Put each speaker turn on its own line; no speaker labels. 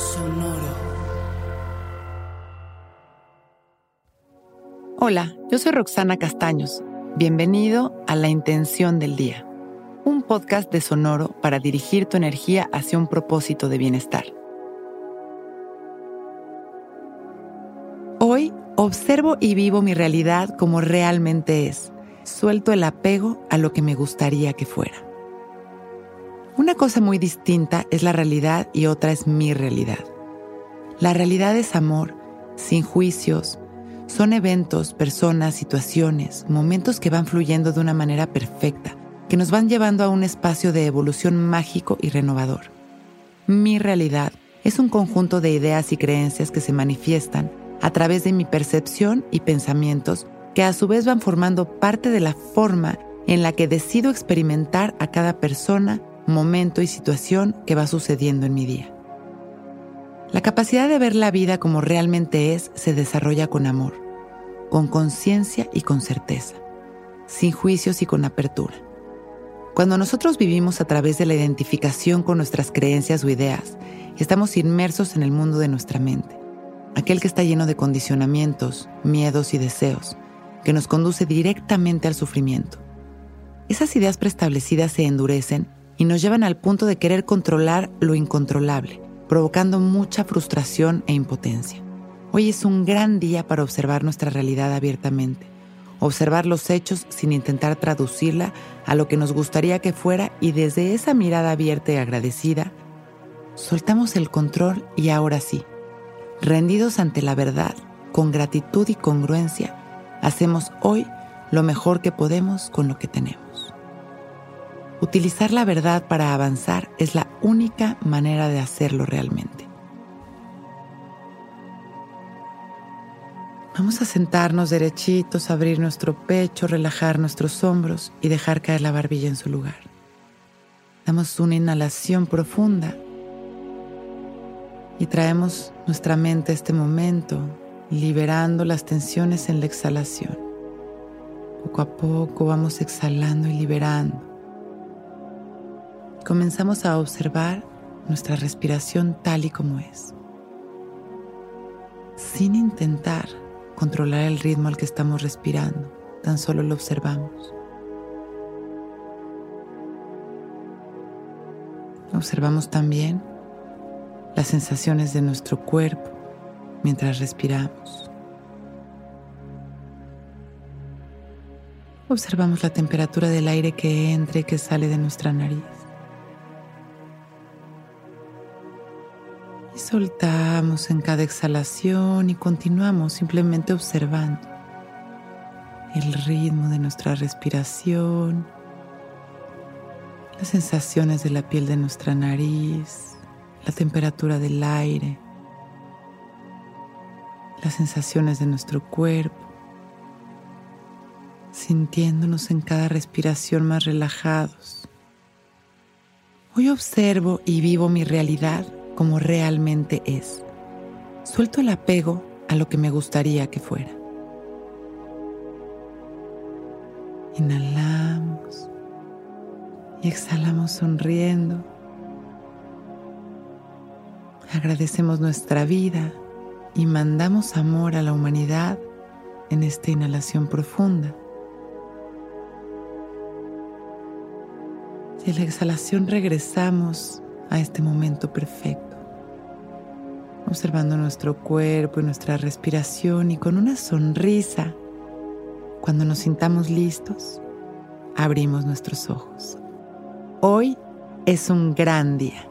Sonoro.
Hola, yo soy Roxana Castaños. Bienvenido a La Intención del Día, un podcast de Sonoro para dirigir tu energía hacia un propósito de bienestar. Hoy observo y vivo mi realidad como realmente es. Suelto el apego a lo que me gustaría que fuera. Una cosa muy distinta es la realidad y otra es mi realidad. La realidad es amor, sin juicios. Son eventos, personas, situaciones, momentos que van fluyendo de una manera perfecta, que nos van llevando a un espacio de evolución mágico y renovador. Mi realidad es un conjunto de ideas y creencias que se manifiestan a través de mi percepción y pensamientos que a su vez van formando parte de la forma en la que decido experimentar a cada persona, momento y situación que va sucediendo en mi día. La capacidad de ver la vida como realmente es se desarrolla con amor, con conciencia y con certeza, sin juicios y con apertura. Cuando nosotros vivimos a través de la identificación con nuestras creencias o ideas, estamos inmersos en el mundo de nuestra mente, aquel que está lleno de condicionamientos, miedos y deseos, que nos conduce directamente al sufrimiento. Esas ideas preestablecidas se endurecen y nos llevan al punto de querer controlar lo incontrolable, provocando mucha frustración e impotencia. Hoy es un gran día para observar nuestra realidad abiertamente, observar los hechos sin intentar traducirla a lo que nos gustaría que fuera y desde esa mirada abierta y agradecida, soltamos el control y ahora sí, rendidos ante la verdad, con gratitud y congruencia, hacemos hoy lo mejor que podemos con lo que tenemos. Utilizar la verdad para avanzar es la única manera de hacerlo realmente. Vamos a sentarnos derechitos, abrir nuestro pecho, relajar nuestros hombros y dejar caer la barbilla en su lugar. Damos una inhalación profunda y traemos nuestra mente a este momento, liberando las tensiones en la exhalación. Poco a poco vamos exhalando y liberando comenzamos a observar nuestra respiración tal y como es, sin intentar controlar el ritmo al que estamos respirando, tan solo lo observamos. Observamos también las sensaciones de nuestro cuerpo mientras respiramos. Observamos la temperatura del aire que entra y que sale de nuestra nariz. Soltamos en cada exhalación y continuamos simplemente observando el ritmo de nuestra respiración, las sensaciones de la piel de nuestra nariz, la temperatura del aire, las sensaciones de nuestro cuerpo, sintiéndonos en cada respiración más relajados. Hoy observo y vivo mi realidad como realmente es. Suelto el apego a lo que me gustaría que fuera. Inhalamos y exhalamos sonriendo. Agradecemos nuestra vida y mandamos amor a la humanidad en esta inhalación profunda. Y en la exhalación regresamos a este momento perfecto observando nuestro cuerpo y nuestra respiración y con una sonrisa, cuando nos sintamos listos, abrimos nuestros ojos. Hoy es un gran día.